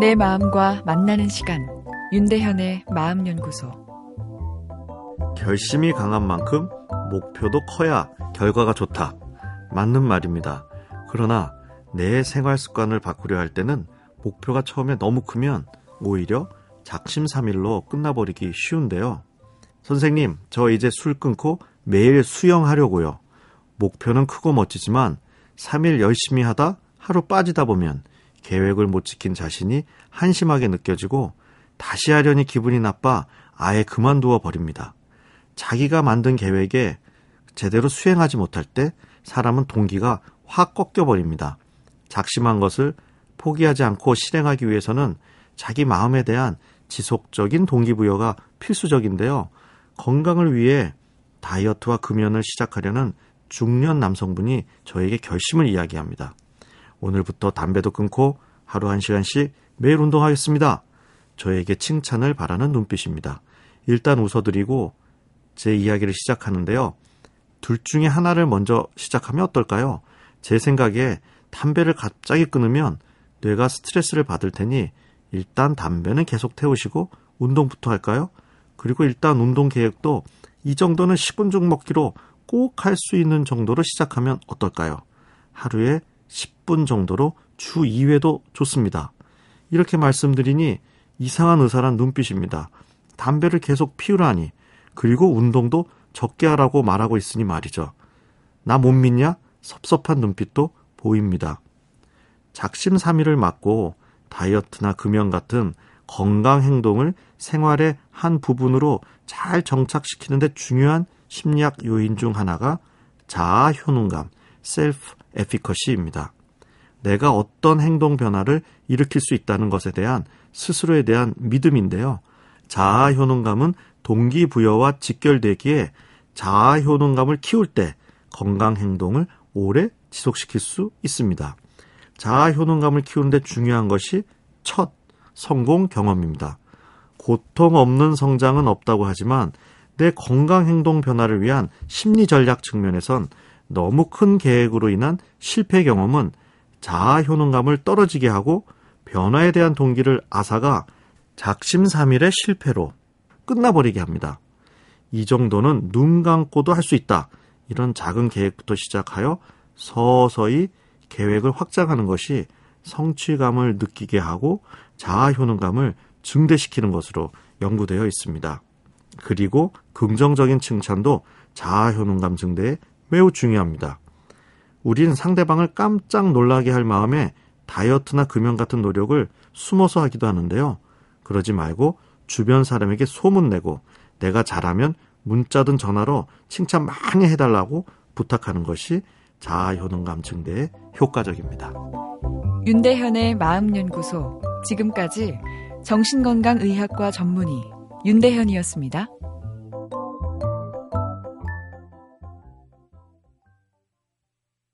내 마음과 만나는 시간 윤대현의 마음연구소 결심이 강한 만큼 목표도 커야 결과가 좋다. 맞는 말입니다. 그러나 내 생활 습관을 바꾸려 할 때는 목표가 처음에 너무 크면 오히려 작심삼일로 끝나버리기 쉬운데요. 선생님, 저 이제 술 끊고 매일 수영하려고요. 목표는 크고 멋지지만 3일 열심히 하다 하루 빠지다 보면 계획을 못 지킨 자신이 한심하게 느껴지고 다시 하려니 기분이 나빠 아예 그만두어 버립니다. 자기가 만든 계획에 제대로 수행하지 못할 때 사람은 동기가 확 꺾여 버립니다. 작심한 것을 포기하지 않고 실행하기 위해서는 자기 마음에 대한 지속적인 동기부여가 필수적인데요. 건강을 위해 다이어트와 금연을 시작하려는 중년 남성분이 저에게 결심을 이야기합니다. 오늘부터 담배도 끊고 하루 한 시간씩 매일 운동하겠습니다. 저에게 칭찬을 바라는 눈빛입니다. 일단 웃어드리고 제 이야기를 시작하는데요. 둘 중에 하나를 먼저 시작하면 어떨까요? 제 생각에 담배를 갑자기 끊으면 뇌가 스트레스를 받을 테니 일단 담배는 계속 태우시고 운동부터 할까요? 그리고 일단 운동 계획도 이 정도는 10분 중 먹기로 꼭 할 수 있는 정도로 시작하면 어떨까요? 하루에 10분 정도로 주 2회도 좋습니다. 이렇게 말씀드리니 이상한 의사란 눈빛입니다. 담배를 계속 피우라니, 그리고 운동도 적게 하라고 말하고 있으니 말이죠. 나 못 믿냐? 섭섭한 눈빛도 보입니다. 작심삼일을 막고 다이어트나 금연 같은 건강 행동을 생활의 한 부분으로 잘 정착시키는데 중요한 심리학 요인 중 하나가 자아 효능감, 셀프 에피커시입니다. 내가 어떤 행동 변화를 일으킬 수 있다는 것에 대한 스스로에 대한 믿음인데요. 자아 효능감은 동기부여와 직결되기에 자아 효능감을 키울 때 건강 행동을 오래 지속시킬 수 있습니다. 자아 효능감을 키우는데 중요한 것이 첫 성공 경험입니다. 고통 없는 성장은 없다고 하지만 내 건강 행동 변화를 위한 심리 전략 측면에선 너무 큰 계획으로 인한 실패 경험은 자아 효능감을 떨어지게 하고 변화에 대한 동기를 앗아가 작심삼일의 실패로 끝나버리게 합니다. 이 정도는 눈 감고도 할 수 있다. 이런 작은 계획부터 시작하여 서서히 계획을 확장하는 것이 성취감을 느끼게 하고 자아 효능감을 증대시키는 것으로 연구되어 있습니다. 그리고 긍정적인 칭찬도 자아 효능감 증대에 매우 중요합니다. 우린 상대방을 깜짝 놀라게 할 마음에 다이어트나 금연 같은 노력을 숨어서 하기도 하는데요. 그러지 말고 주변 사람에게 소문내고 내가 잘하면 문자든 전화로 칭찬 많이 해달라고 부탁하는 것이 자아 효능 감 증대에 효과적입니다. 윤대현의 마음연구소 지금까지 정신건강의학과 전문의 윤대현이었습니다.